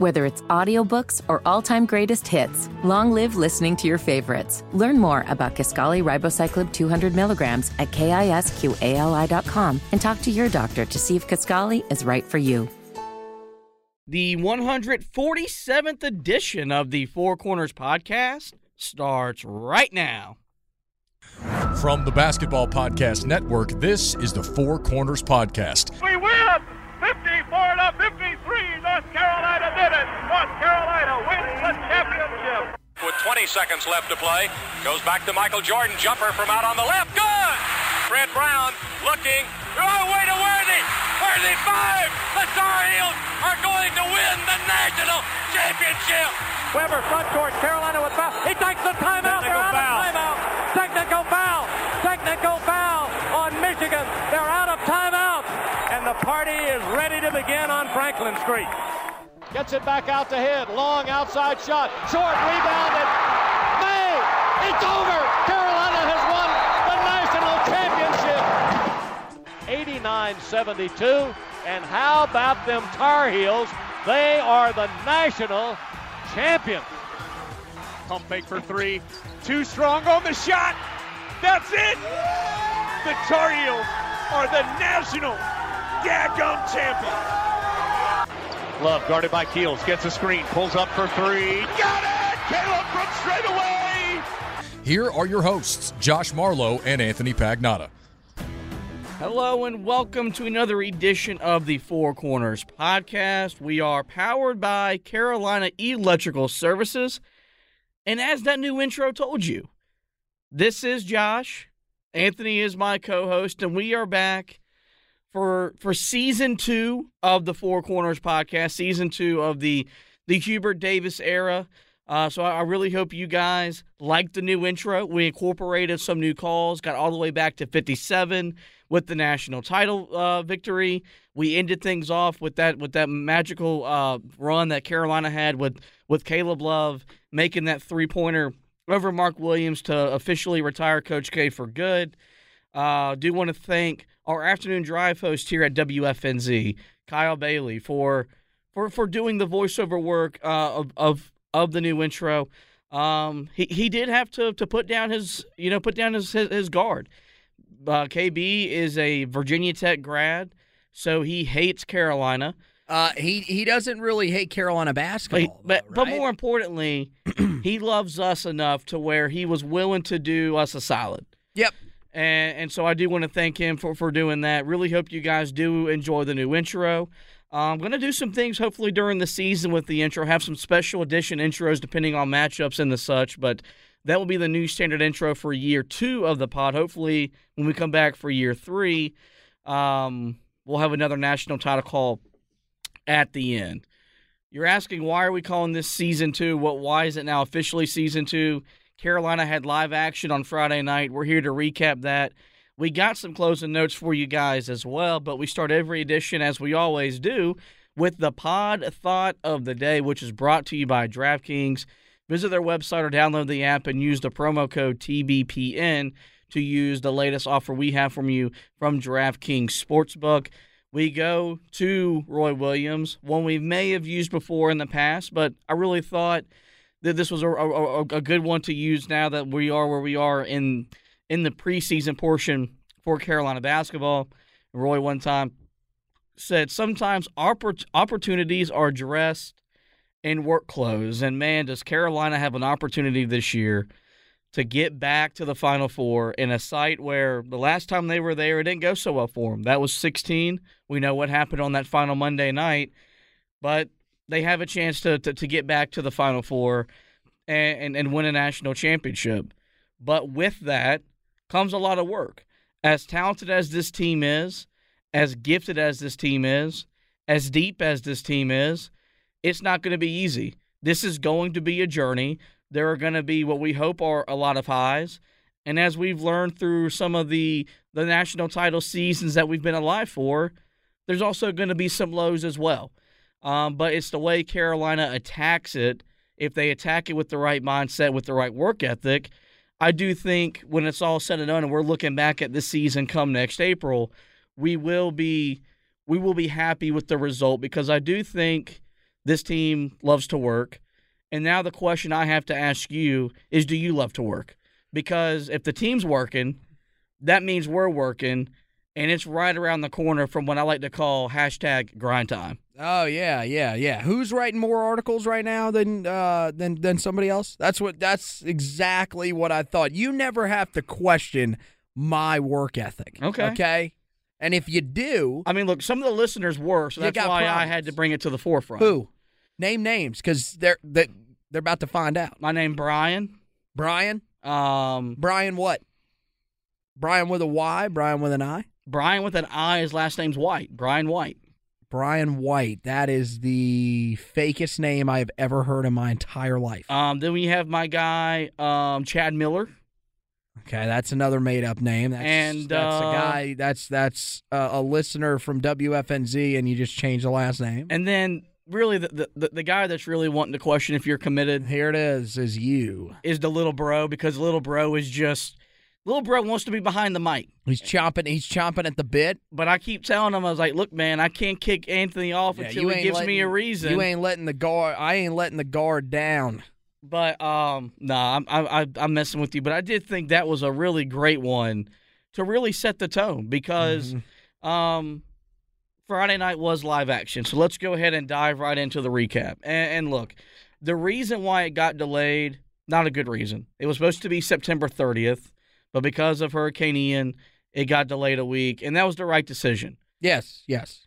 Whether it's audiobooks or all-time greatest hits, long live listening to your favorites. Learn more about Kisqali Ribociclib 200 milligrams at kisqali.com and talk to your doctor to see if Kisqali is right for you. The 147th edition of the Four Corners podcast starts right now. From the Basketball Podcast Network, this is the Four Corners Podcast. We win! 54 to 53. North Carolina did it. North Carolina wins the championship. With 20 seconds left to play, goes back to Michael Jordan. Jumper from out on the left. Good! Fred Brown looking. Oh, way to Worthy! Worthy five! The Tar Heels are going to win the national championship! Webber front court. Carolina with foul. He takes the timeout. They're out foul. of timeout. Technical foul. Technical foul on Michigan. They're out of timeout. And the party is ready to begin on Franklin Street. Gets it back out to hit. Long outside shot. Short rebounded. May! It's over! Carolina has won the national championship. 89-72. And how about them Tar Heels? They are the national champions. Pump fake for three. Too strong on the shot. That's it. The Tar Heels are the national daggum champions. Love guarded by Keels. Gets a screen. Pulls up for three. Got it. Caleb from straight away. Here are your hosts, Josh Marlowe and Anthony Pagnotta. Hello and welcome to another edition of the Four Corners podcast. We are powered by Carolina Electrical Services. And as that new intro told you, this is Josh. Anthony is my co-host, and we are back for for season two of the Four Corners podcast, season two of the the Hubert Davis era. Uh, so I, I really hope you guys like the new intro. We incorporated some new calls, got all the way back to 57 with the national title uh, victory. We ended things off with that with that magical uh, run that Carolina had with with Caleb Love making that three pointer over Mark Williams to officially retire Coach K for good. Uh, do want to thank our afternoon drive host here at WFNZ, Kyle Bailey, for for for doing the voiceover work uh, of of of the new intro. Um, he he did have to to put down his you know put down his his, his guard. Uh, KB is a Virginia Tech grad, so he hates Carolina. Uh, he he doesn't really hate Carolina basketball, but, though, but right? more importantly, he loves us enough to where he was willing to do us a solid. Yep. And and so I do want to thank him for, for doing that. Really hope you guys do enjoy the new intro. I'm going to do some things hopefully during the season with the intro, have some special edition intros depending on matchups and the such, but that will be the new standard intro for year two of the pod. Hopefully, when we come back for year three, um, we'll have another national title call at the end. You're asking why are we calling this season two? What why is it now officially season two? Carolina had live action on Friday night. We're here to recap that. We got some closing notes for you guys as well, but we start every edition as we always do with the pod thought of the day, which is brought to you by DraftKings. Visit their website or download the app and use the promo code TBPN to use the latest offer we have from you from DraftKings Sportsbook. We go to Roy Williams, one we may have used before in the past, but I really thought that this was a, a, a good one to use now that we are where we are in in the preseason portion for Carolina basketball. Roy one time said sometimes oppor- opportunities are dressed in work clothes, and man, does Carolina have an opportunity this year to get back to the Final Four in a site where the last time they were there, it didn't go so well for them. That was 16. We know what happened on that final Monday night, but they have a chance to to, to get back to the Final Four and, and, and win a national championship. But with that comes a lot of work. As talented as this team is, as gifted as this team is, as deep as this team is, it's not going to be easy. This is going to be a journey. There are going to be what we hope are a lot of highs. And as we've learned through some of the the national title seasons that we've been alive for, there's also going to be some lows as well. Um, but it's the way Carolina attacks it. If they attack it with the right mindset, with the right work ethic, I do think when it's all said and done, and we're looking back at this season come next April, we will be we will be happy with the result because I do think This team loves to work. And now the question I have to ask you is do you love to work? Because if the team's working, that means we're working, and it's right around the corner from what I like to call hashtag grind time. Oh yeah, yeah, yeah. Who's writing more articles right now than uh, than than somebody else? That's what. That's exactly what I thought. You never have to question my work ethic. Okay. Okay. And if you do, I mean, look, some of the listeners were, so that's why I had to bring it to the forefront. who? Name names because they're they, they're about to find out. My name Brian. Brian. Um, Brian what? Brian with a Y. Brian with an I. Brian with an I. His last name's White. Brian White. Brian White. That is the fakest name I've ever heard in my entire life. Um, then we have my guy um, Chad Miller. Okay, that's another made up name. That's, And, that's uh, a guy. That's that's uh, a listener from WFNZ, and you just changed the last name. And then really the, the, the guy that's really wanting to question if you're committed Here it is. Is you? is the little bro because little bro is just little bro wants to be behind the mic. He's chomping. He's chomping at the bit. But I keep telling him I was like, look, man, I can't kick Anthony off Yeah, until he gives me a reason. You ain't letting the guard. I ain't letting the guard down. But um, nah, I'm I, I, I'm messing with you. But I did think that was a really great one to really set the tone because Mm-hmm. um, Friday night was live action. So let's go ahead and dive right into the recap. And, and look, the reason why it got delayed, not a good reason. It was supposed to be September 30th, but because of Hurricane Ian, it got delayed a week, and that was the right decision. Yes. Yes.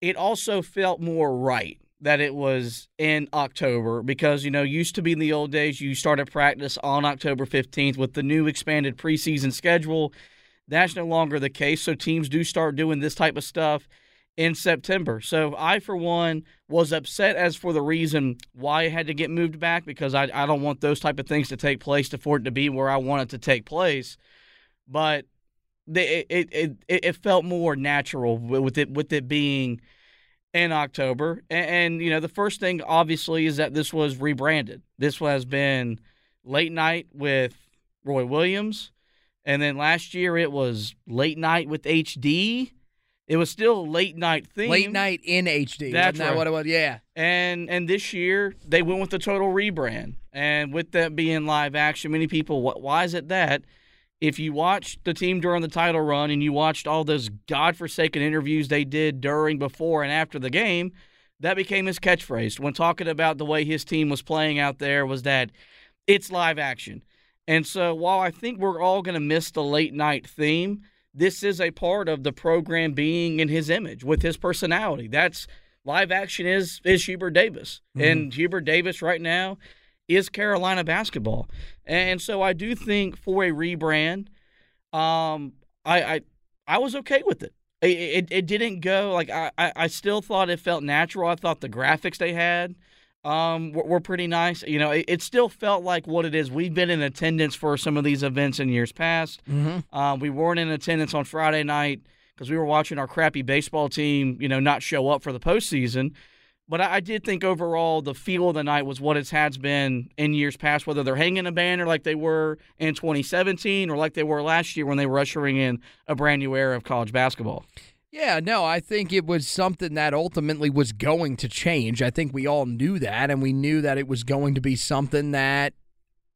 it also felt more right that it was in October because, you know, used to be in the old days, you started practice on October 15th with the new expanded preseason schedule. That's no longer the case. So teams do start doing this type of stuff in September. So I, for one, was upset as for the reason why it had to get moved back because I, I don't want those type of things to take place to, for it to be where I want it to take place. But it, it, it, it felt more natural with it with it being in October. And, and, you know, the first thing obviously is that this was rebranded. This has been late night with Roy Williams. And then last year it was late night with HD. It was still late night theme. Late night in HD. That's that right. what it was? Yeah. And and this year they went with the total rebrand. And with that being live action, many people, what? Why is it that? If you watched the team during the title run and you watched all those godforsaken interviews they did during, before, and after the game, that became his catchphrase when talking about the way his team was playing out there. Was that it's live action? And so while I think we're all going to miss the late night theme, this is a part of the program being in his image with his personality. That's live action is is Hubert Davis, and Hubert Davis right now is Carolina basketball, and so I do think for a rebrand, um, I I, I was okay with it. It, it. it didn't go like I, I I still thought it felt natural. I thought the graphics they had um were, were pretty nice. You know, it, it still felt like what it is. We've been in attendance for some of these events in years past. Mm-hmm. Um, we weren't in attendance on Friday night because we were watching our crappy baseball team, you know, not show up for the postseason. But I, I did think overall the feel of the night was what it has been in years past, whether they're hanging a banner like they were in 2017 or like they were last year when they were ushering in a brand new era of college basketball. Yeah, no, I think it was something that ultimately was going to change. I think we all knew that, and we knew that it was going to be something that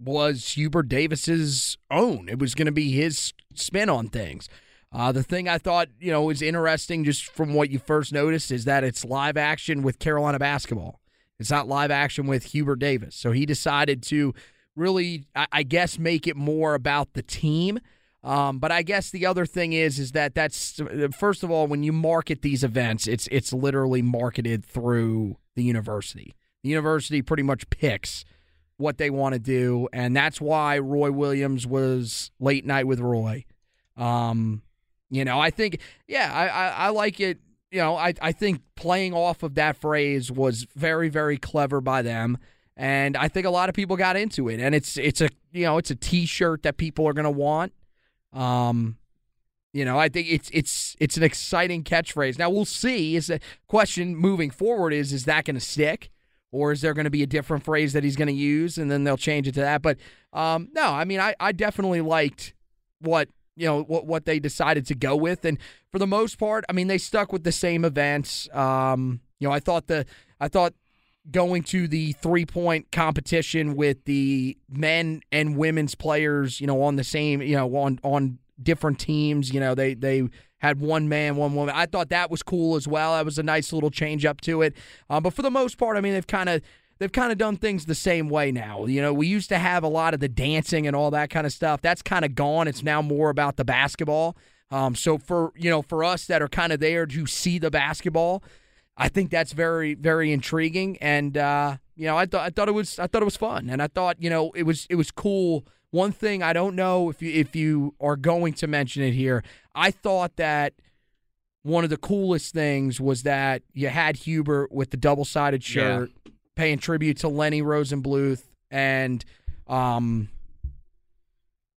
was Hubert Davis's own. It was going to be his spin on things. Uh, the thing I thought, you know, was interesting just from what you first noticed is that it's live action with Carolina basketball. It's not live action with Hubert Davis. So he decided to really, I guess, make it more about the team. Um, but I guess the other thing is, is that that's first of all, when you market these events, it's it's literally marketed through the university. The university pretty much picks what they want to do, and that's why Roy Williams was late night with Roy. Um, you know, I think, yeah, I, I, I like it. You know, I, I think playing off of that phrase was very, very clever by them. And I think a lot of people got into it. And it's it's a you know, it's a t shirt that people are gonna want. Um you know, I think it's it's it's an exciting catchphrase. Now we'll see. Is the question moving forward is is that gonna stick? Or is there going to be a different phrase that he's going to use, and then they'll change it to that? But um, no, I mean, I, I definitely liked what you know what what they decided to go with, and for the most part, I mean, they stuck with the same events. Um, you know, I thought the I thought going to the three point competition with the men and women's players, you know, on the same, you know, on on different teams. You know, they they had one man, one woman. I thought that was cool as well. That was a nice little change up to it. Um, but for the most part, I mean, they've kind of they've kind of done things the same way now. You know, we used to have a lot of the dancing and all that kind of stuff. That's kind of gone. It's now more about the basketball. Um, so for you know, for us that are kind of there to see the basketball, I think that's very very intriguing. And uh, you know, I thought I thought it was I thought it was fun, and I thought you know it was it was cool. One thing I don't know if you if you are going to mention it here, I thought that one of the coolest things was that you had Hubert with the double sided shirt yeah. paying tribute to Lenny Rosenbluth and um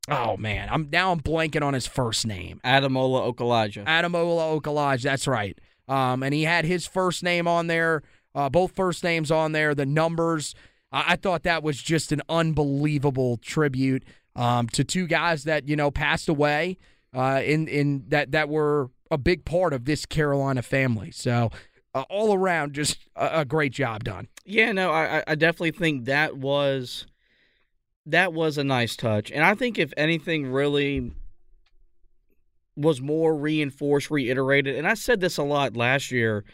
oh man, I'm now I'm blanking on his first name. Ademola Okulaja. Ademola Okulaja, that's right. Um and he had his first name on there, uh, both first names on there, the numbers. I, I thought that was just an unbelievable tribute um, to two guys that, you know, passed away uh, in in that that were a big part of this Carolina family. So uh, all around, just a, a, great job done. Yeah, no, I, I definitely think that was that was a nice touch, and I think if anything really was more reinforced, reiterated, and I said this a lot last year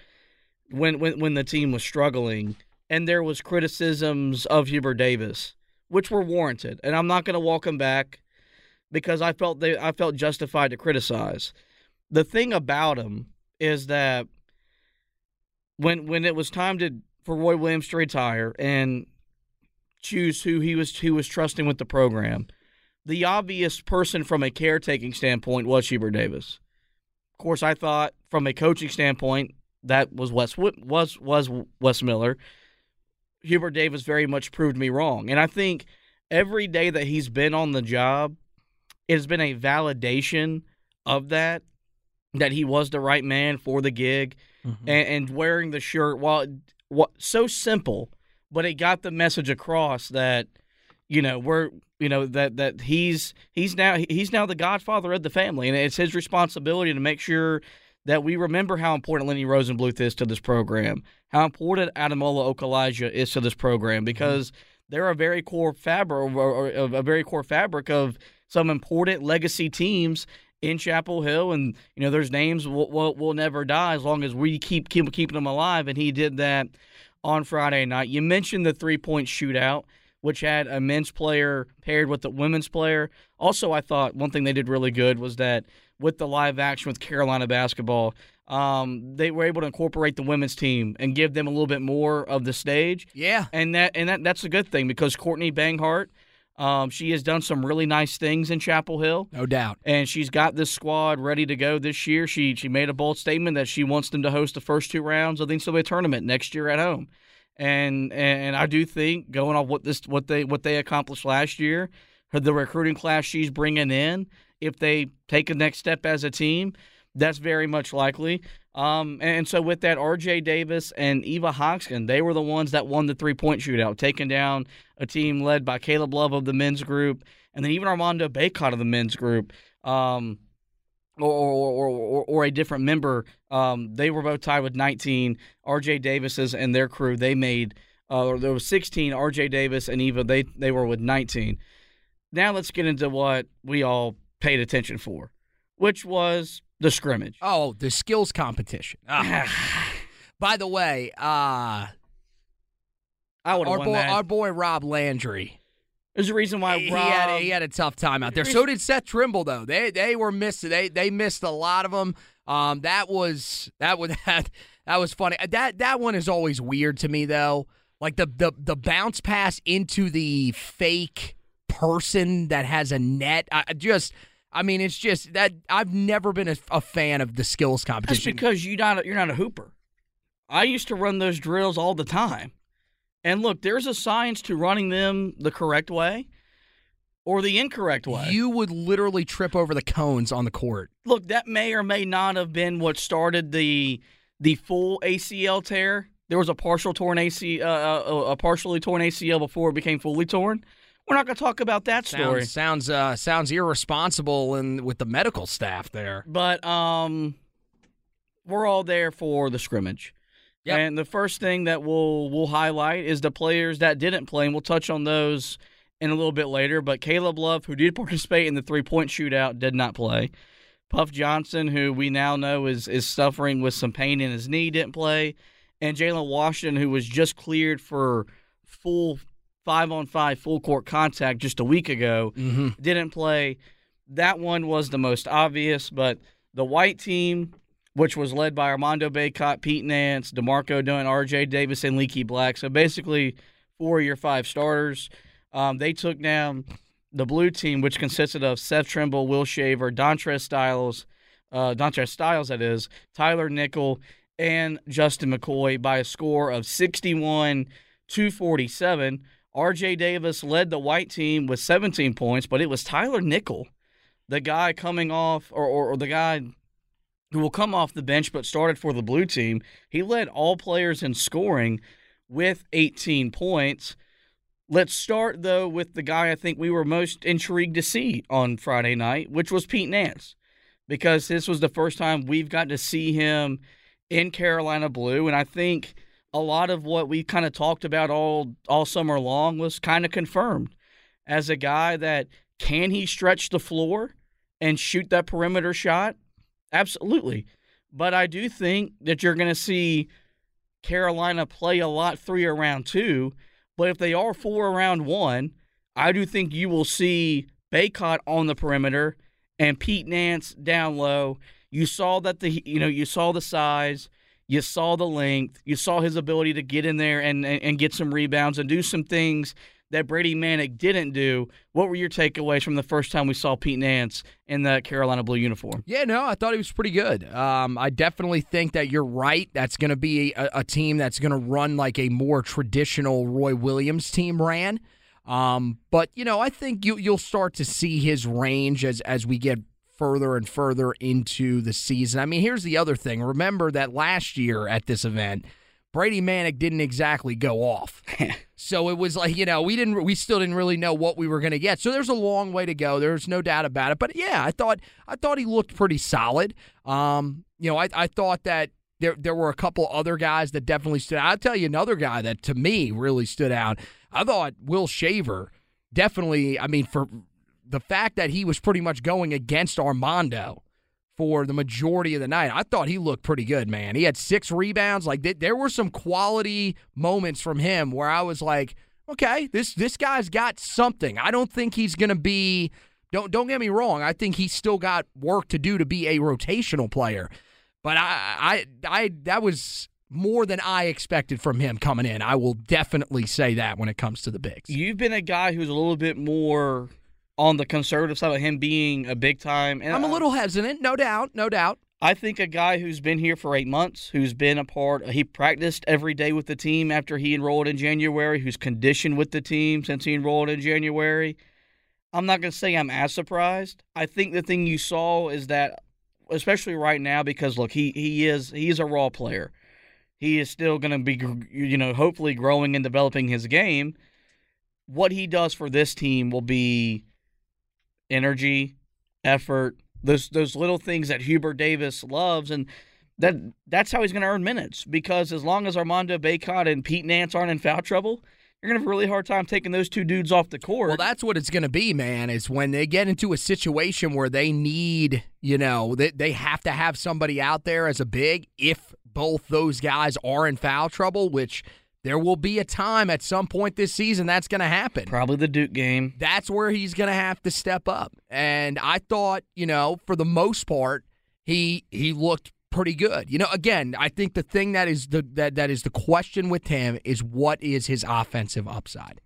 when when when the team was struggling, and there was criticisms of Hubert Davis, which were warranted, and I'm not going to walk him back because I felt they I felt justified to criticize. The thing about him is that when when it was time to for Roy Williams to retire and choose who he was who was trusting with the program, the obvious person from a caretaking standpoint was Hubert Davis. Of course, I thought from a coaching standpoint that was Wes was was Wes Miller. Hubert Davis very much proved me wrong, and I think every day that he's been on the job, it has been a validation of that that he was the right man for the gig mm-hmm. and, and, wearing the shirt while what so simple but it got the message across that you know we're you know that that he's he's now he's now the godfather of the family and it's his responsibility to make sure that we remember how important Lenny Rosenbluth is to this program how important Ademola Okulaja is to this program mm-hmm. because mm-hmm. they're a very core fabric or a very core fabric of some important legacy teams in Chapel Hill, and you know there's names will will, will never die as long as we keep, keep keeping them alive. And he did that on Friday night. You mentioned the three point shootout, which had a men's player paired with the women's player. Also, I thought one thing they did really good was that with the live action with Carolina basketball, um, they were able to incorporate the women's team and give them a little bit more of the stage. Yeah, and that and that that's a good thing because Courtney Banghart um, she has done some really nice things in Chapel Hill, no doubt, and she's got this squad ready to go this year. She she made a bold statement that she wants them to host the first two rounds of the NCAA tournament next year at home, and and I do think going off what this what they what they accomplished last year, the recruiting class she's bringing in, if they take a next step as a team, that's very much likely. Um, and so with that, R.J. Davis and Eva Hoxkin, they were the ones that won the three point shootout, taking down a team led by Caleb Love of the men's group, and then even Armando Bacot of the men's group. Um, or, or, or, or, a different member. Um, they were both tied with 19. R.J. Davis's and their crew, they made, uh, there was 16. R.J. Davis and Eva, they, they were with 19. Now let's get into what we all paid attention for, which was the scrimmage. Oh, the skills competition. Oh. By the way, uh I would our boy, our boy Rob Landry. There's a reason why he, Rob he had, a, he had a tough time out there. So did Seth Trimble though. They they were missed. They they missed a lot of them. Um, that was that was that that was funny. That that one is always weird to me though. Like the the the bounce pass into the fake person that has a net. I just I mean, it's just that I've never been a, a fan of the skills competition. That's because you not you're not a hooper. I used to run those drills all the time, and look, there's a science to running them the correct way or the incorrect way. You would literally trip over the cones on the court. Look, that may or may not have been what started the the full ACL tear. There was a partial torn AC, uh, uh, a partially torn ACL before it became fully torn. We're not going to talk about that story. Sounds sounds, uh, sounds irresponsible and with the medical staff there. But um, we're all there for the scrimmage, Yep. And the first thing that we'll we'll highlight is the players that didn't play, and we'll touch on those in a little bit later. But Caleb Love, who did participate in the three point shootout, did not play. Puff Johnson, who we now know is is suffering with some pain in his knee, didn't play. And Jalen Washington, who was just cleared for full five on five full court contact just a week ago, Mm-hmm. didn't play. That one was the most obvious, but the white team, which was led by Armando Bacot, Pete Nance, D'Marco Dunn, RJ Davis, and Leaky Black. So basically, four of your five starters. Um, they took down the blue team, which consisted of Seth Trimble, Will Shaver, Dontrez Styles, uh, Dontrez Styles, that is, Tyler Nickel, and Justin McCoy by a score of 61 247. RJ Davis led the white team with 17 points, but it was Tyler Nickel, the guy coming off, or, or, or the guy who will come off the bench but started for the blue team. He led all players in scoring with 18 points. Let's start, though, with the guy I think we were most intrigued to see on Friday night, which was Pete Nance, because this was the first time we've got to see him in Carolina Blue. And I think a lot of what we kind of talked about all, all summer long was kind of confirmed as a guy that can he stretch the floor and shoot that perimeter shot? Absolutely. But I do think that you're going to see Carolina play a lot three around two. But if they are four around one, I do think you will see Bacot on the perimeter and Pete Nance down low. You saw that the you know you saw the size, you saw the length, you saw his ability to get in there and and, and get some rebounds and do some things that Brady Manek didn't do. What were your takeaways from the first time we saw Pete Nance in the Carolina blue uniform? Yeah, no, I thought he was pretty good. Um, I definitely think that you're right. That's going to be a, a team that's going to run like a more traditional Roy Williams team ran. Um, but you know, I think you you'll start to see his range as as we get further and further into the season. I mean, here's the other thing. Remember that last year at this event, Brady Manek didn't exactly go off. so it was like, you know, we didn't we still didn't really know what we were going to get. So there's a long way to go. There's no doubt about it. But yeah, I thought I thought he looked pretty solid. Um, you know, I I thought that there there were a couple other guys that definitely stood out. I'll tell you another guy that to me really stood out. I thought Will Shaver definitely, I mean, for the fact that he was pretty much going against Armando for the majority of the night. I thought he looked pretty good, man. He had six rebounds. Like th- there were some quality moments from him where I was like, okay, this this guy's got something. I don't think he's to be don't don't get me wrong. I think he's still got work to do to be a rotational player. But I I I that was more than I expected from him coming in. I will definitely say that when it comes to the bigs. You've been a guy who's a little bit more on the conservative side of him being a big time. And I'm a little hesitant, no doubt, no doubt. I think a guy who's been here for eight months, who's been a part, he practiced every day with the team after he enrolled in January, who's conditioned with the team since he enrolled in January. I'm not going to say I'm as surprised. I think the thing you saw is that, especially right now, because look, he he is he is a raw player. He is still going to be, you know, hopefully growing and developing his game. What he does for this team will be energy, effort, those those little things that Hubert Davis loves, and that that's how he's going to earn minutes. Because as long as Armando Bacot and Pete Nance aren't in foul trouble, you're going to have a really hard time taking those two dudes off the court. Well, that's what it's going to be, man. Is when they get into a situation where they need, you know, they, they have to have somebody out there as a big if both those guys are in foul trouble, which there will be a time at some point this season that's going to happen. Probably the Duke game. That's where he's going to have to step up. And I thought, you know, for the most part, he he looked pretty good. You know, again, I think the thing that is the that, that is the question with him is what is his offensive upside.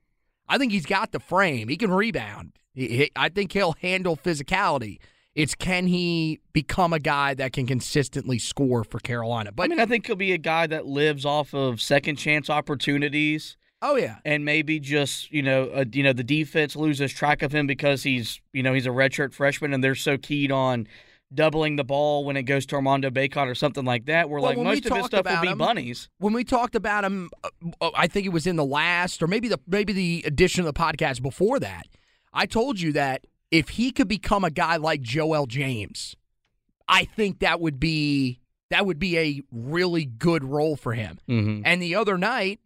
I think he's got the frame. He can rebound. He, he- I think he'll handle physicality. It's can he become a guy that can consistently score for Carolina? But I mean, I think he'll be a guy that lives off of second chance opportunities. oh yeah, and maybe just you know uh, you know the defense loses track of him because he's you know he's a redshirt freshman and they're so keyed on doubling the ball when it goes to Armando Bacot or something like that. Where Well, like when we most of his stuff will be him- bunnies. when we talked about him, uh, uh, I think it was in the last or maybe the maybe the edition of the podcast before that. I told you that if he could become a guy like Joel James, I think that would be that would be a really good role for him. Mm-hmm. And the other night,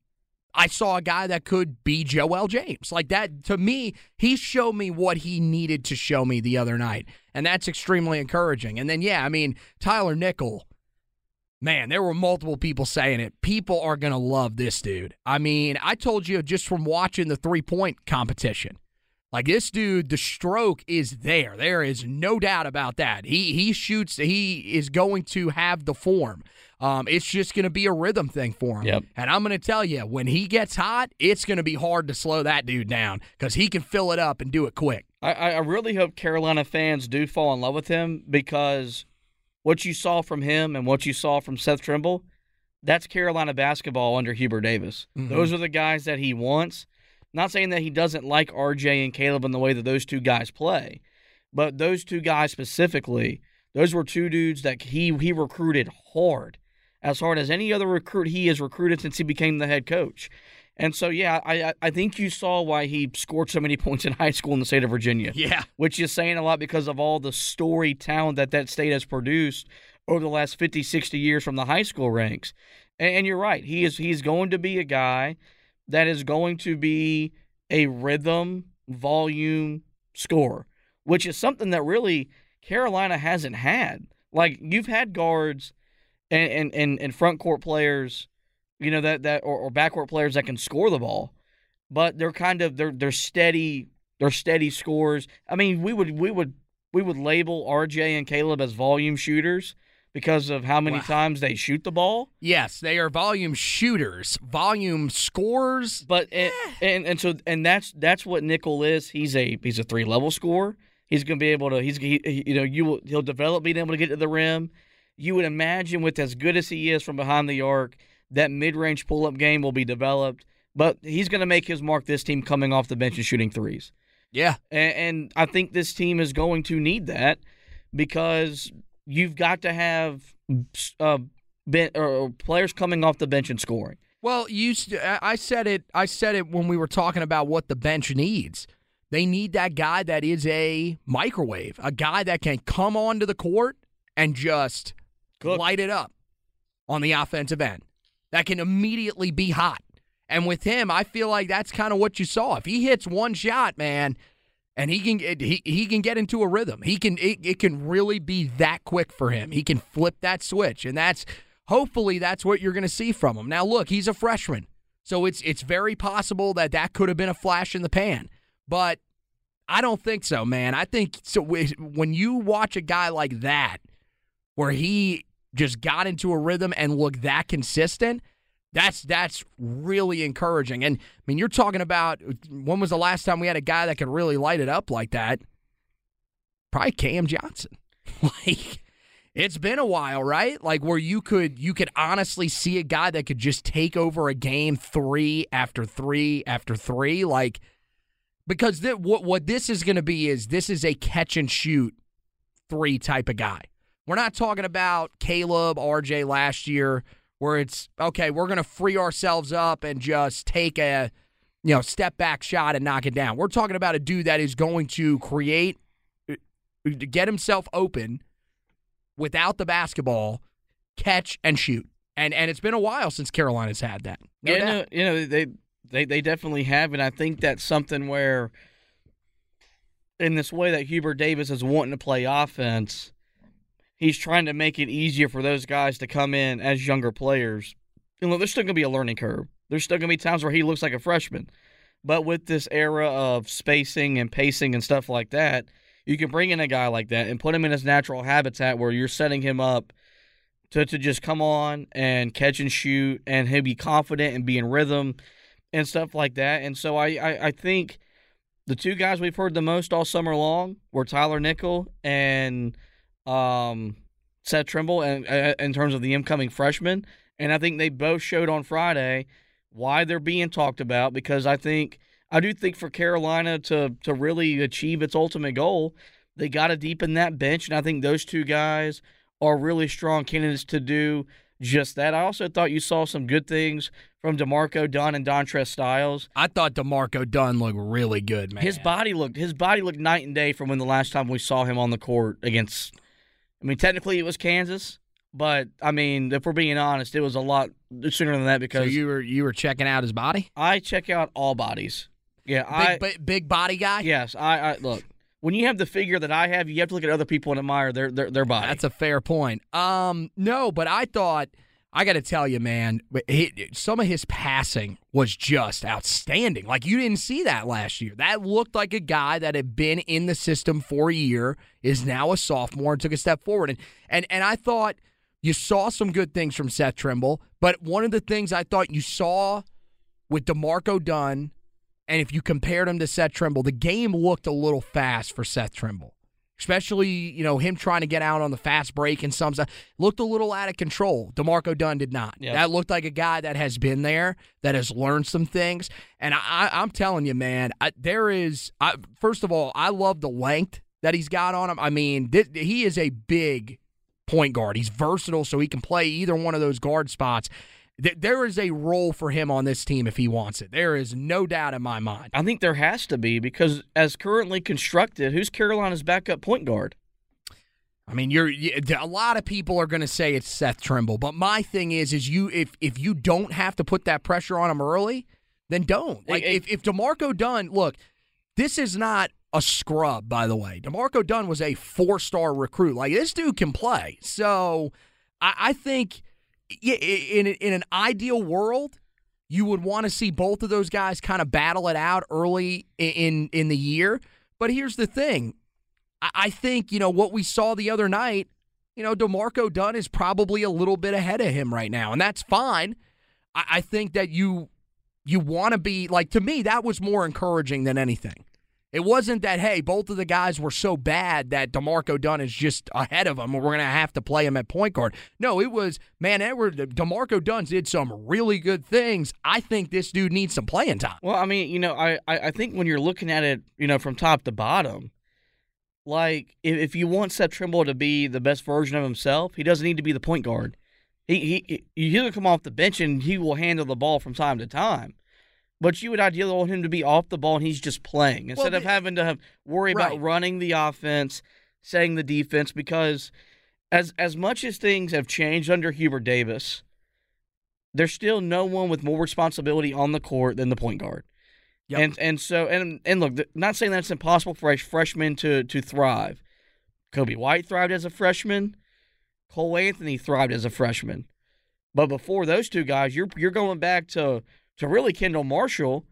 I saw a guy that could be Joel James. Like that, to me, he showed me what he needed to show me the other night. And that's extremely encouraging. And then, yeah, I mean, Tyler Nickel, man, there were multiple people saying it. People are going to love this dude. I mean, I told you just from watching the three point competition. Like this dude, the stroke is there. There is no doubt about that. He he shoots. He is going to have the form. Um, it's just going to be a rhythm thing for him. Yep. And I'm going to tell you, when he gets hot, it's going to be hard to slow that dude down because he can fill it up and do it quick. I, I really hope Carolina fans do fall in love with him because what you saw from him and what you saw from Seth Trimble, that's Carolina basketball under Hubert Davis. Mhm. Those are the guys that he wants. Not saying that he doesn't like RJ and Caleb in the way that those two guys play, but those two guys specifically, those were two dudes that he he recruited hard, as hard as any other recruit he has recruited since he became the head coach. And so, yeah, I I- think you saw why he scored so many points in high school in the state of Virginia Yeah. which is saying a lot because of all the story talent that that state has produced over the last 50, 60 years from the high school ranks. And, and you're right. He is he's going to be a guy that is going to be a rhythm, volume score, which is something that really Carolina hasn't had. Like you've had guards and and, and, front court players, you know, that that or, or backcourt players that can score the ball, but they're kind of they're they're steady they're steady scores. I mean, we would we would we would label RJ and Caleb as volume shooters because of how many Wow. times they shoot the ball. Yes, they are volume shooters, volume scorers. But eh, and, and and so and that's that's what Nickel is. He's a he's a three level scorer. He's going to be able to. He's he, he- you know you will he'll develop being able to get to the rim. You would imagine with as good as he is from behind the arc, that mid range pull up game will be developed. But he's going to make his mark. This team coming off the bench and shooting threes. Yeah. And, and I think this team is going to need that because you've got to have uh, ben, or players coming off the bench and scoring. Well, you I said it I said it when we were talking about what the bench needs. They need that guy that is a microwave, a guy that can come onto the court and just Cook. light it up on the offensive end. That can immediately be hot. And with him, I feel like that's kind of what you saw. If he hits one shot, man, and he can he, he can get into a rhythm. He can it, it can really be that quick for him. He can flip that switch, and that's hopefully that's what you're going to see from him. Now, look, he's a freshman, so it's it's very possible that that could have been a flash in the pan, but I don't think so, man. I think so. When you watch a guy like that, where he just got into a rhythm and looked that consistent, that's that's really encouraging. And I mean, you're talking about when was the last time we had a guy that could really light it up like that? Probably Cam Johnson. like it's been a while, right? Like where you could you could honestly see a guy that could just take over a game three after three after three, like because th- what what this is going to be is this is a catch and shoot three type of guy. We're not talking about Caleb, RJ last year, where it's okay. We're going to free ourselves up and just take a you know step back shot and knock it down. We're talking about a dude that is going to create, uh, get himself open without the basketball, catch and shoot. And and it's been a while since Carolina's had that. No yeah, no, you know they they they definitely have, and I think that's something where, in this way that Hubert Davis is wanting to play offense, he's trying to make it easier for those guys to come in as younger players. And look, there's still going to be a learning curve. There's still going to be times where he looks like a freshman, but with this era of spacing and pacing and stuff like that, you can bring in a guy like that and put him in his natural habitat where you're setting him up to, to just come on and catch and shoot and he'll be confident and be in rhythm and stuff like that. And so I, I, I think the two guys we've heard the most all summer long were Tyler Nickel and um, Seth Trimble and uh, in terms of the incoming freshmen. And I think they both showed on Friday why they're being talked about because I think I do think for Carolina to to really achieve its ultimate goal, they got to deepen that bench, and I think those two guys are really strong candidates to do just that. I also thought you saw some good things from D'Marco Dunn and Dontrez Styles. I thought D'Marco Dunn looked really good, man. His body looked his body looked night and day from when the last time we saw him on the court against. I mean, technically it was Kansas, But I mean, if we're being honest, it was a lot sooner than that So because you were you were checking out his body? I check out all bodies. Yeah, I Big, big, big body guy? yes, I, I look. When you have the figure that I have, you have to look at other people and admire their their, their body. That's a fair point. Um, no, but I thought I got to tell you, man, he, some of his passing was just outstanding. Like you didn't see that last year. That looked like a guy that had been in the system for a year, is now a sophomore, and took a step forward. And and and I thought you saw some good things from Seth Trimble, but one of the things I thought you saw with D'Marco Dunn, and if you compared him to Seth Trimble, the game looked a little fast for Seth Trimble especially you know him trying to get out on the fast break and some stuff looked a little out of control. D'Marco Dunn did not. Yep. That looked like a guy that has been there, that has learned some things. And I, I'm telling you, man, I, there is. I, first of all, I love the length that he's got on him. I mean, thi- he is a big point guard. He's versatile, so he can play either one of those guard spots. Th- There is a role for him on this team if he wants it. There is no doubt in my mind. I think there has to be because as currently constructed, who's Carolina's backup point guard? I mean, you're you, a lot of people are going to say it's Seth Trimble, but my thing is, is you if if you don't have to put that pressure on him early, then don't. Like hey. if if D'Marco Dunn, look, this is not a scrub, by the way. D'Marco Dunn was a four star recruit. Like this dude can play. So I, I think in in an ideal world, you would want to see both of those guys kind of battle it out early in in, the year. But here's the thing. I- I think, you know, what we saw the other night, you know, D'Marco Dunn is probably a little bit ahead of him right now, and that's fine. I, I think that you you want to be like to me, that was more encouraging than anything. It wasn't that, hey, both of the guys were so bad that D'Marco Dunn is just ahead of them, and we're going to have to play him at point guard. No, it was, man, Edward, D'Marco Dunn did some really good things. I think this dude needs some playing time. Well, I mean, you know, I, I think when you're looking at it, you know, from top to bottom, like if, if you want Seth Trimble to be the best version of himself, he doesn't need to be the point guard. He he he'll come off the bench and he will handle the ball from time to time. But you would ideally want him to be off the ball and he's just playing instead of the- having to have, worry Right. about running the offense, setting the defense. Because as as much as things have changed under Hubert Davis, there's still no one with more responsibility on the court than the point guard. Yep. And and so and and look, not saying that it's impossible for a freshman to to thrive. Coby White thrived as a freshman. Cole Anthony thrived as a freshman. But before those two guys, you're you're going back to to really Kendall Marshall,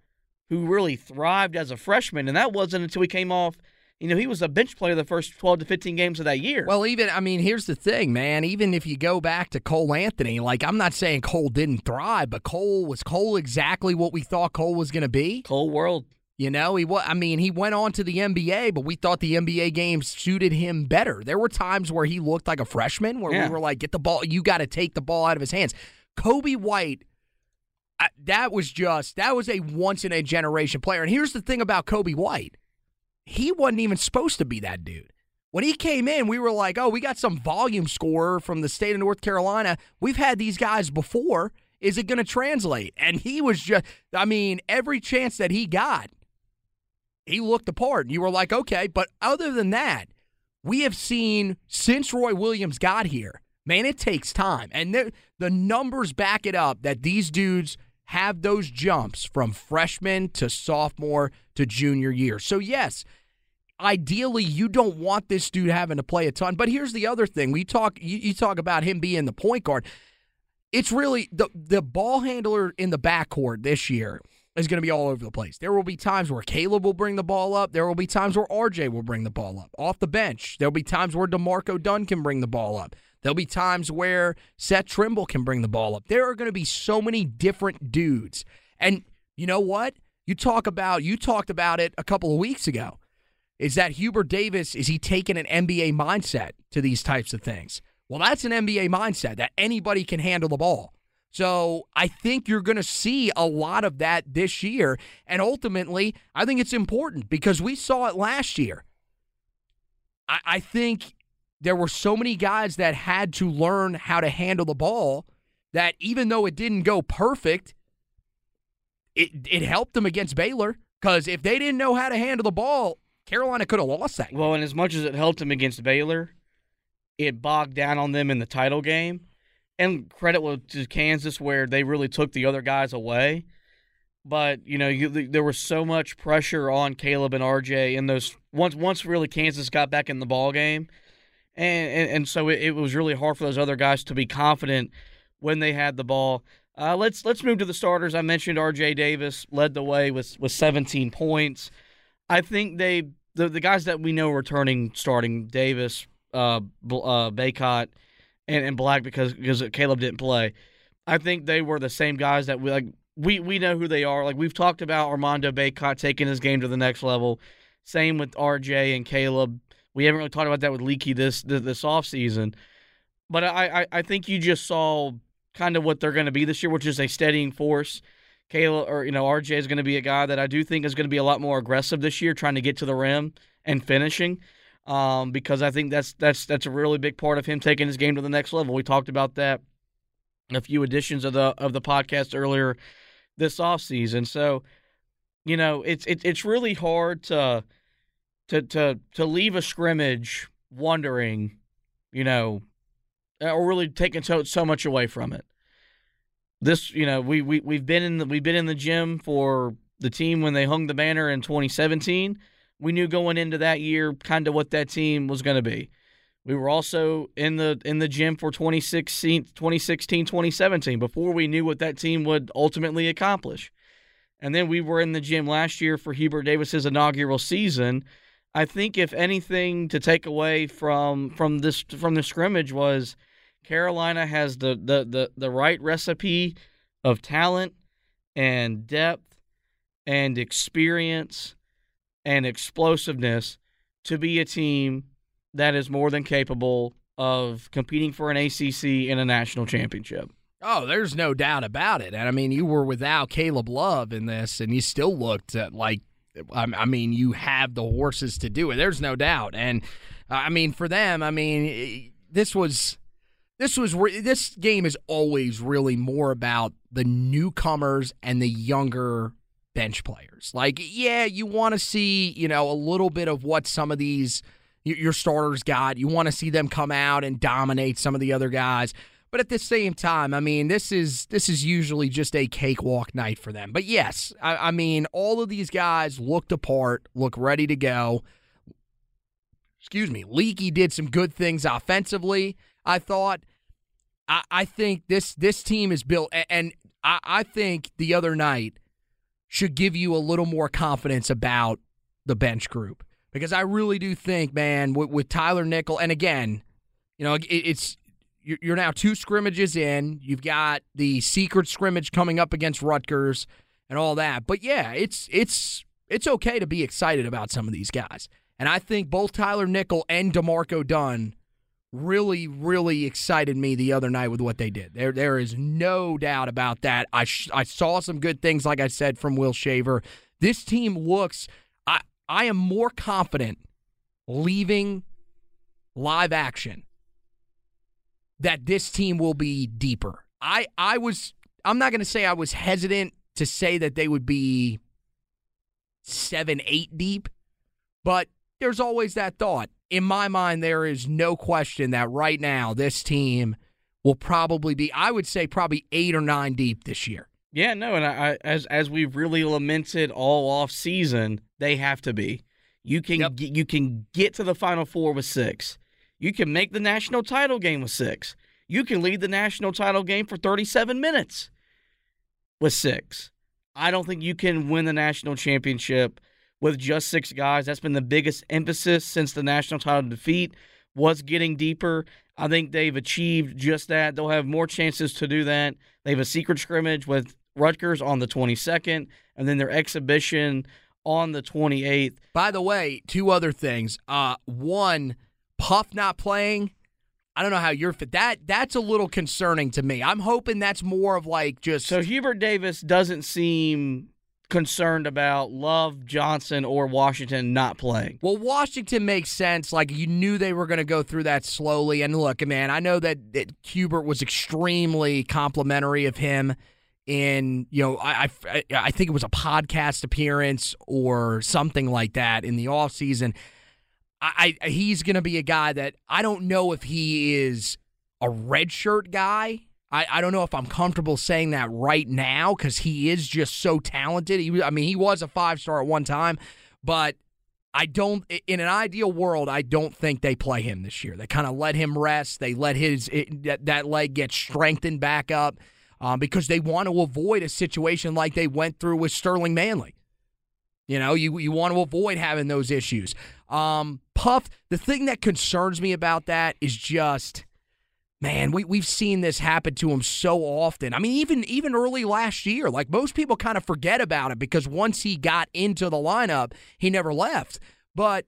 who really thrived as a freshman, and that wasn't until he came off. You know, he was a bench player the first twelve to fifteen games of that year. Well, even I mean, here's the thing, man. Even if you go back to Cole Anthony, like I'm not saying Cole didn't thrive, but Cole was Cole exactly what we thought Cole was going to be. Cole World. You know, he was. I mean, he went on to the NBA, but we thought the NBA games suited him better. There were times where he looked like a freshman, where Yeah. we were like, "Get the ball! You got to take the ball out of his hands." Coby White, That was just that was a once in a generation player. And here's the thing about Coby White, he wasn't even supposed to be that dude. When he came in, we were like, "Oh, we got some volume scorer from the state of North Carolina. We've had these guys before. Is it going to translate?" And he was just, I mean, every chance that he got, he looked the part. And you were like, okay. But other than that, we have seen since Roy Williams got here, man, it takes time. And the, the numbers back it up that these dudes have those jumps from freshman to sophomore to junior year. So, yes, ideally you don't want this dude having to play a ton. But here's the other thing. We talk you, you talk about him being the point guard. It's really the the ball handler in the backcourt this year is going to be all over the place. There will be times where Caleb will bring the ball up. There will be times where RJ will bring the ball up off the bench. There'll be times where D'Marco Dunn can bring the ball up. There'll be times where Seth Trimble can bring the ball up. There are going to be so many different dudes. And you know what? You talk about you talked about it a couple of weeks ago. Is that Hubert Davis is he taking an NBA mindset to these types of things? Well, that's an NBA mindset that anybody can handle the ball. So I think you're going to see a lot of that this year. And ultimately, I think it's important because we saw it last year. I, I think there were so many guys that had to learn how to handle the ball that even though it didn't go perfect, it, it helped them against Baylor. Because if they didn't know how to handle the ball, Carolina could have lost that. game. Well, and as much as it helped them against Baylor, it bogged down on them in the title game. And credit to Kansas where they really took the other guys away. But you know, you, there was so much pressure on Caleb and RJ in those once once really Kansas got back in the ball game, and and, and so it, it was really hard for those other guys to be confident when they had the ball. Uh, let's let's move to the starters. I mentioned R.J. Davis led the way with with 17 points. I think they the the guys that we know returning starting Davis, uh, uh, Bacot, and, and Black because because Caleb didn't play. I think they were the same guys that we like. We we know who they are. Like we've talked about Armando Bacot taking his game to the next level. Same with R.J. and Caleb. We haven't really talked about that with Leaky this this, this offseason. But I, I I think you just saw kind of what they're going to be this year, which is a steadying force. Kayla or you know RJ is going to be a guy that I do think is going to be a lot more aggressive this year, trying to get to the rim and finishing. Um, because I think that's that's that's a really big part of him taking his game to the next level. We talked about that in a few editions of the of the podcast earlier this offseason. So, you know, it's it, it's really hard to to to to leave a scrimmage wondering, you know, uh, or really taking so, so much away from it. This, you know, we we we've been in the we've been in the gym for the team when they hung the banner in 2017. We knew going into that year kind of what that team was going to be. We were also in the in the gym for 2016, 2016, 2017 before we knew what that team would ultimately accomplish. And then we were in the gym last year for Hubert Davis's inaugural season. I think if anything to take away from from this from the scrimmage was Carolina has the, the, the, the right recipe of talent and depth and experience and explosiveness to be a team that is more than capable of competing for an ACC and a national championship. Oh, there's no doubt about it. And I mean, you were without Caleb Love in this, and you still looked like, I mean, you have the horses to do it. There's no doubt. And uh, I mean, for them, I mean, this was this was this game is always really more about the newcomers and the younger bench players. Like, yeah, you want to see, you know, a little bit of what some of these your starters got. You want to see them come out and dominate some of the other guys. But at the same time, I mean, this is this is usually just a cakewalk night for them. But yes, I, I mean, all of these guys looked apart, look ready to go. Excuse me, Leaky did some good things offensively. I thought I, I think this this team is built, and I, I think the other night should give you a little more confidence about the bench group because I really do think, man, with, with Tyler Nickel, and again, you know, it, it's you're now two scrimmages in. You've got the secret scrimmage coming up against Rutgers and all that. But yeah, it's it's it's okay to be excited about some of these guys. And I think both Tyler Nickel and D'Marco Dunn really, really excited me the other night with what they did. There, there is no doubt about that. I, sh- I saw some good things, like I said, from Will Shaver. This team looks. I, I am more confident leaving live action that this team will be deeper. I, I was. I'm not going to say I was hesitant to say that they would be seven, eight deep, but there's always that thought in my mind, there is no question that right now this team will probably be, I would say, probably eight or nine deep this year. Yeah, no, and I, as as we've really lamented all off season, they have to be. You can yep. you can get to the Final Four with six. You can make the national title game with six. You can lead the national title game for 37 minutes with six. I don't think you can win the national championship with just six guys. That's been the biggest emphasis since the national title defeat was getting deeper. I think they've achieved just that. They'll have more chances to do that. They have a secret scrimmage with Rutgers on the 22nd, and then their exhibition on the 28th. By the way, two other things. Uh, one, Puff not playing. I don't know how you're fit. That that's a little concerning to me. I'm hoping that's more of like just so Hubert Davis doesn't seem concerned about Love, Johnson, or Washington not playing. Well, Washington makes sense. Like you knew they were going to go through that slowly. And look, man, I know that, that Hubert was extremely complimentary of him in you know I, I, I think it was a podcast appearance or something like that in the off season. I, I he's going to be a guy that I don't know if he is a redshirt guy. I, I don't know if I'm comfortable saying that right now because he is just so talented. He, I mean, he was a five star at one time, but I don't. In an ideal world, I don't think they play him this year. They kind of let him rest. They let his it, that, that leg get strengthened back up um, because they want to avoid a situation like they went through with Sterling Manley. You know, you you want to avoid having those issues. Um, Puff, the thing that concerns me about that is just, man, we we've seen this happen to him so often. I mean, even even early last year, like most people kind of forget about it because once he got into the lineup, he never left. But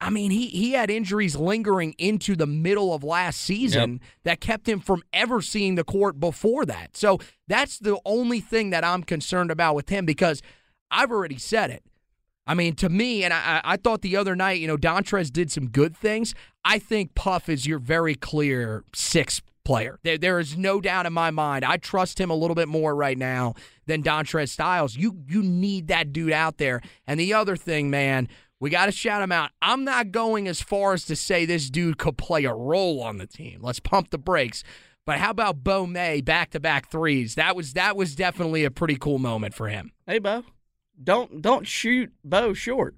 I mean, he he had injuries lingering into the middle of last season Yep. that kept him from ever seeing the court before that. So that's the only thing that I'm concerned about with him because I've already said it. I mean, to me, and I, I thought the other night, you know, Dontrez did some good things. I think Puff is your very clear sixth player. There, there is no doubt in my mind. I trust him a little bit more right now than Dontrez Styles. You, you need that dude out there. And the other thing, man, we got to shout him out. I'm not going as far as to say this dude could play a role on the team. Let's pump the brakes. But how about Bo May back to back threes? That was that was definitely a pretty cool moment for him. Hey, Bo, don't don't shoot Bo short.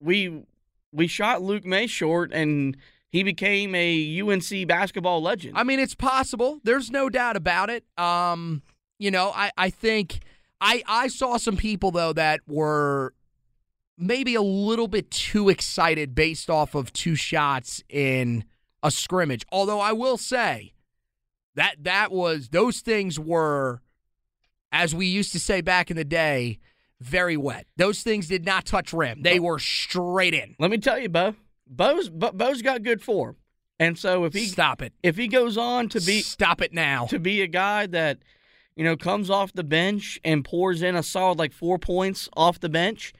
We we shot Luke Maye short, and he became a UNC basketball legend. I mean, it's possible. There's no doubt about it. Um, you know, I, I think I I saw some people though that were maybe a little bit too excited based off of two shots in a scrimmage. Although I will say that that was those things were as we used to say back in the day, very wet. Those things did not touch rim. They were straight in. Let me tell you, Bo. Bo's Bo, Bo's got good form, and so if he Stop it. if he goes on to be Stop it now. to be a guy that you know comes off the bench and pours in a solid like four points off the bench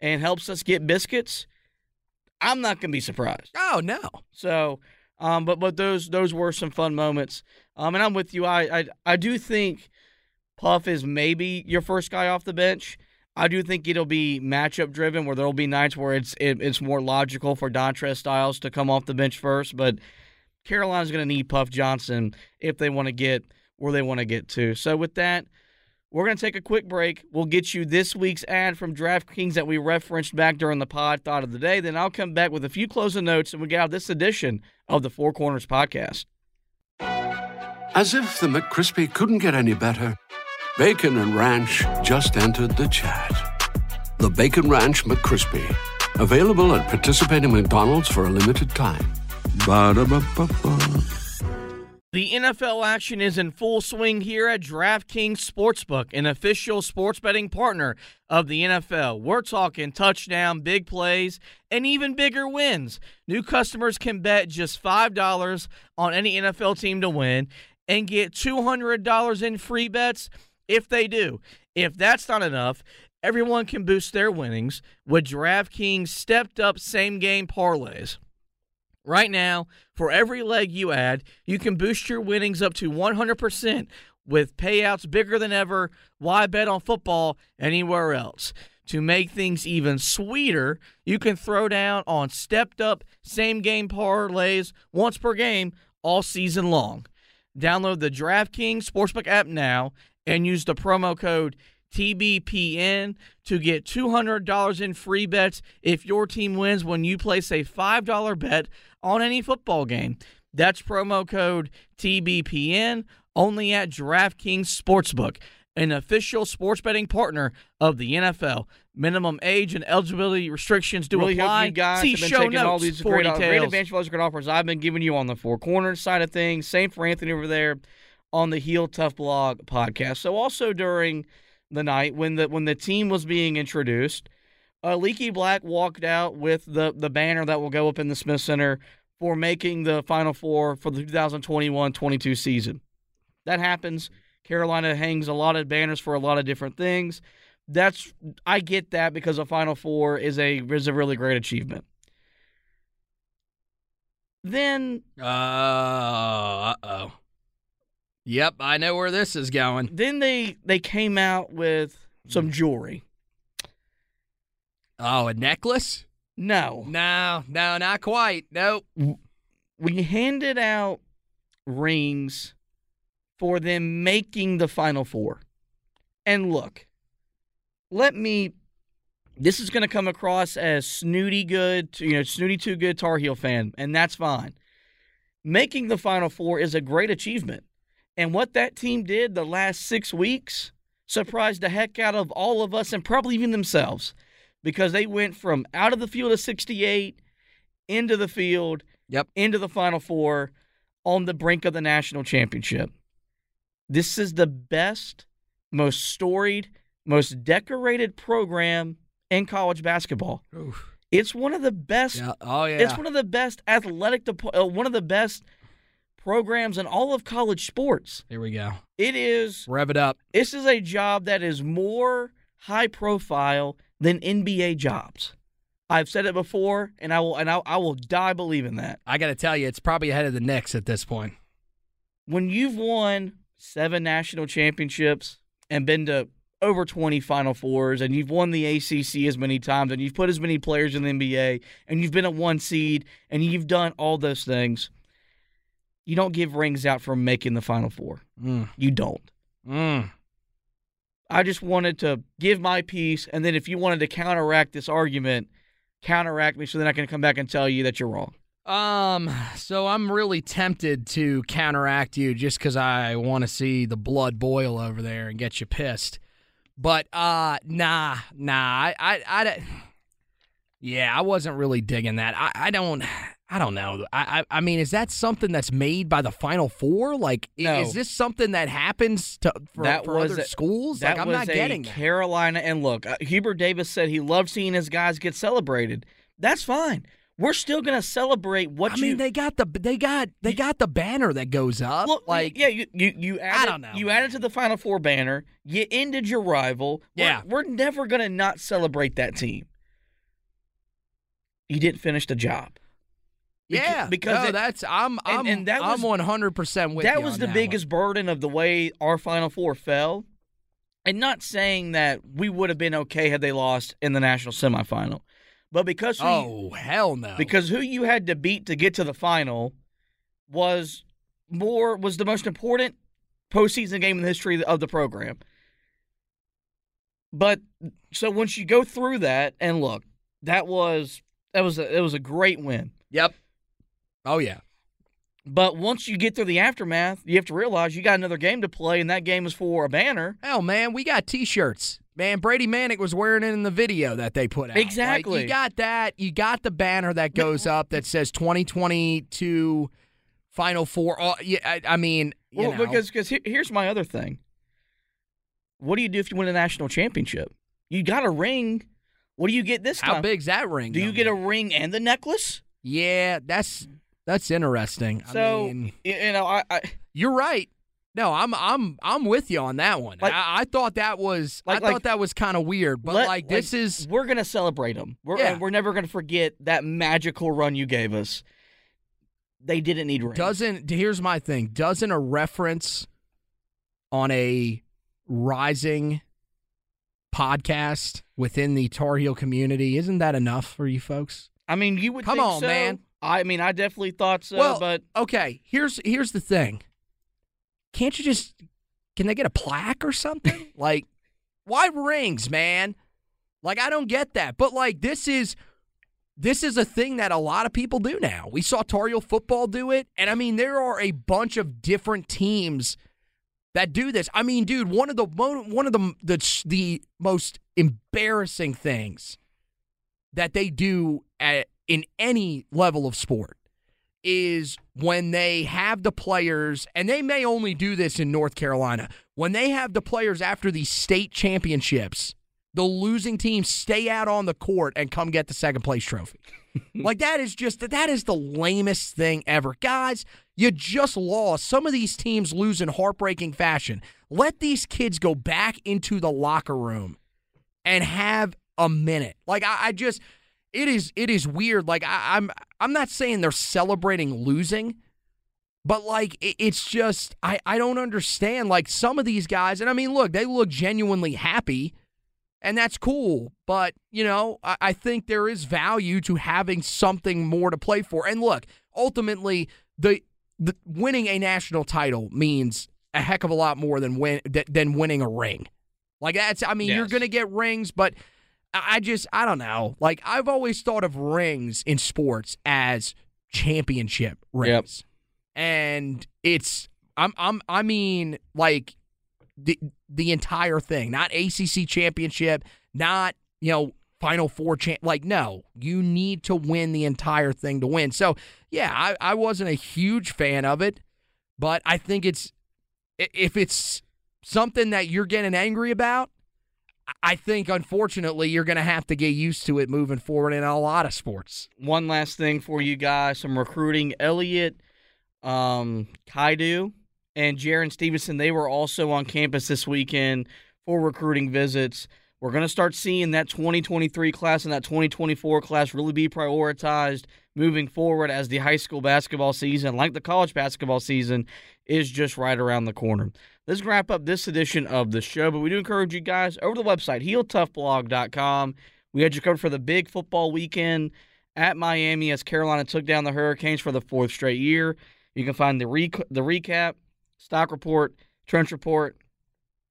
and helps us get biscuits, I'm not gonna be surprised. Oh no. So, um, but but those those were some fun moments. Um, and I'm with you. I I, I do think Puff is maybe your first guy off the bench. I do think it'll be matchup driven, where there'll be nights where it's it, it's more logical for Dontrez Styles to come off the bench first. But Carolina's going to need Puff Johnson if they want to get where they want to get to. So with that, we're going to take a quick break. We'll get you this week's ad from DraftKings that we referenced back during the pod thought of the day. Then I'll come back with a few closing notes and we get out this edition of the Four Corners podcast. As if the McCrispy couldn't get any better, Bacon and Ranch just entered the chat. The Bacon Ranch McCrispy, available at participating McDonald's for a limited time. Ba-da-ba-ba-ba. The NFL action is in full swing here at DraftKings Sportsbook, an official sports betting partner of the NFL. We're talking touchdown, big plays, and even bigger wins. New customers can bet just $5 on any NFL team to win and get $200 in free bets if they do. If that's not enough, everyone can boost their winnings with DraftKings stepped up same game parlays. Right now, for every leg you add, you can boost your winnings up to 100% with payouts bigger than ever. Why bet on football anywhere else? To make things even sweeter, you can throw down on stepped up same game parlays once per game all season long. Download the DraftKings Sportsbook app now and use the promo code TBPN to get $200 in free bets if your team wins when you place a $5 bet on any football game. That's promo code TBPN only at DraftKings Sportsbook, an official sports betting partner of the NFL. Minimum age and eligibility restrictions do really apply. hope you guys See have been show taking notes all these great, great details. advantage values, great offers I've been giving you on the four corners side of things. Same for Anthony over there on the Heel Tough Blog podcast. So also during the night when the when the team was being introduced, uh, Leaky Black walked out with the the banner that will go up in the Smith Center for making the Final Four for the 2021-22 season. That happens. Carolina hangs a lot of banners for a lot of different things. That's I get that because a Final Four is a is a really great achievement. Then Uh oh. Yep, I know where this is going. then they they came out with some hmm. jewelry. Oh, a necklace? No. No, no, not quite. Nope. We handed out rings for them making the Final Four. And look, let me. This is going to come across as snooty good, you know, snooty too good Tar Heel fan, and that's fine. Making the Final Four is a great achievement. And what that team did the last six weeks surprised the heck out of all of us and probably even themselves because they went from out of the field of 68 into the field, Yep. into the Final Four on the brink of the national championship. This is the best, most storied, most decorated program in college basketball. Oof. It's one of the best. Yeah. Oh yeah. It's one of the best athletic, depo- uh, one of the best programs in all of college sports. Here we go. It is. Rev it up. This is a job that is more high profile than NBA jobs. I've said it before, and I will, and I, I will die believing that. I got to tell you, it's probably ahead of the Knicks at this point. When you've won seven national championships and been to over 20 Final Fours, and you've won the ACC as many times, and you've put as many players in the NBA, and you've been a one seed, and you've done all those things, you don't give rings out for making the Final Four. Mm. You don't. Mm. I just wanted to give my piece, and then if you wanted to counteract this argument, counteract me so then I can come back and tell you that you're wrong. Um, so I'm really tempted to counteract you just because I want to see the blood boil over there and get you pissed. But uh, nah, nah, I, I, I, yeah, I wasn't really digging that. I, I don't, I don't know. I, I, I mean, is that something that's made by the Final Four? Like, No. is this something that happens to for, That for other a- schools? That like, I'm not getting that. Carolina. And look, uh, Hubert Davis said he loved seeing his guys get celebrated. That's fine. We're still gonna celebrate what I you. mean, they got the they got they got the banner that goes up. Look, like, yeah, you you, you added, don't know, You added to the Final Four banner. You ended your rival. We're- Yeah. we're, never gonna not celebrate that team. You didn't finish the job. Yeah, because no, it- that's I'm I'm and that I'm one hundred percent with you. that was the that biggest burden of the way our Final Four fell. And not saying that we would have been okay had they lost in the national semifinal, but because who one. you- Oh hell no! because who you had to beat to get to the final was more was the most important postseason game in the history of the program. But so once you go through that and look, that was that was a, it was a great win. yep. Oh yeah. But once you get through the aftermath, you have to realize you got another game to play, and that game is for a banner. Hell man, we got T-shirts. Man, Brady Manek was wearing it in the video that they put out. Like, Exactly. you got that. You got the banner that goes up that says 2022 Final Four. Oh, yeah, I, I mean, you Well, know. because because here, here's my other thing. What do you do if you win a national championship? You got a ring. What do you get this time? how big's that ring? Do you get a ring and the necklace? Yeah, that's that's interesting. So I mean, you know, I, I You're right. No, I'm I'm I'm with you on that one. Like- I, I thought that was Like- I thought like- that was kind of weird, but let- like this is we're gonna celebrate them. We're Yeah. we're never gonna forget that magical run you gave us. They didn't need rings. doesn't. Here's my thing. Doesn't a reference on a rising podcast within the Tar Heel community isn't that enough for you folks? I mean, you would Come on, so. man. I mean, I definitely thought so, well, but okay. Here's here's the thing. Can't you just can they get a plaque or something? like, why rings, man? Like, I don't get that. But like, this is this is a thing that a lot of people do now. We saw Tar football do it, and I mean, there are a bunch of different teams that do this. I mean, dude, one of the one of the the the most embarrassing things that they do at, in any level of sport is when they have the players, and they may only do this in North Carolina, when they have the players after the state championships, the losing team stay out on the court and come get the second place trophy. like that is just that is the lamest thing ever. Guys, you just lost. Some of these teams lose in heartbreaking fashion. Let these kids go back into the locker room and have a minute. Like I, I just it is it is weird. Like I, I'm I'm not saying they're celebrating losing, but like it, it's just I I don't understand. Like some of these guys, and I mean, look, they look genuinely happy. and that's cool. But, you know, I, I think there is value to having something more to play for. And look, ultimately, the, the winning a national title means a heck of a lot more than win than winning a ring. Like that's I mean, yes. you're gonna get rings, but I just I don't know. Like I've always thought of rings in sports as championship rings. Yep. And it's I'm I'm I mean like the the entire thing, not ACC championship, not you know Final Four champ. Like no, you need to win the entire thing to win. So yeah, I I wasn't a huge fan of it, but I think it's if it's something that you're getting angry about. I think, unfortunately, you're going to have to get used to it moving forward in a lot of sports. One last thing for you guys some recruiting. Elliot um, Cadeau and Jarin Stevenson, they were also on campus this weekend for recruiting visits. We're going to start seeing that 2023 class and that 2024 class really be prioritized moving forward as the high school basketball season, like the college basketball season, is just right around the corner. Let's wrap up this edition of the show, but we do encourage you guys over the website, heeltoughblog.com. We had you covered for the big football weekend at Miami as Carolina took down the Hurricanes for the fourth straight year. You can find the, the recap stock report, trench report,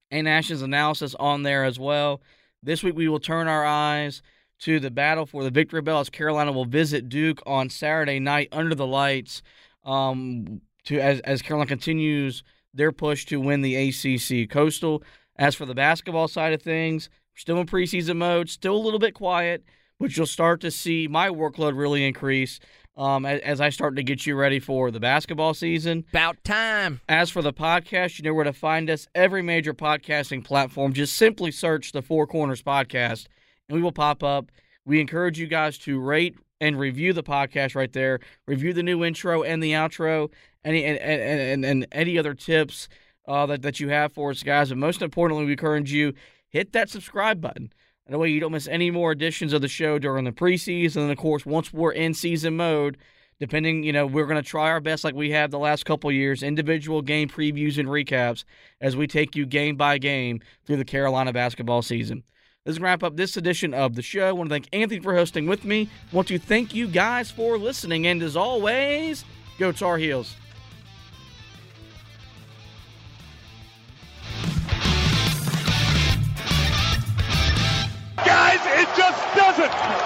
and Ash's analysis on there as well. This week we will turn our eyes to the battle for the victory bell as Carolina will visit Duke on Saturday night under the lights. Um, to as as Carolina continues their push to win the ACC Coastal. As for the basketball side of things, still in preseason mode, still a little bit quiet, but you'll start to see my workload really increase um, as, as, I start to get you ready for the basketball season. About time. As for the podcast, you know where to find us. Every major podcasting platform. Just simply search the Four Corners Podcast, and we will pop up. We encourage you guys to rate and review the podcast right there. Review the new intro and the outro, any and and, and, and any other tips uh, that that you have for us, guys. And most importantly, we encourage you hit that subscribe button. That way you don't miss any more editions of the show during the preseason. And of course, once we're in season mode, depending, you know, we're going to try our best like we have the last couple years, individual game previews and recaps as we take you game by game through the Carolina basketball season. Let's wrap up this edition of the show. I want to thank Anthony for hosting with me. I want to thank you guys for listening. And as always, go Tar Heels.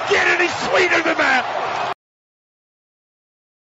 Get any sweeter than that!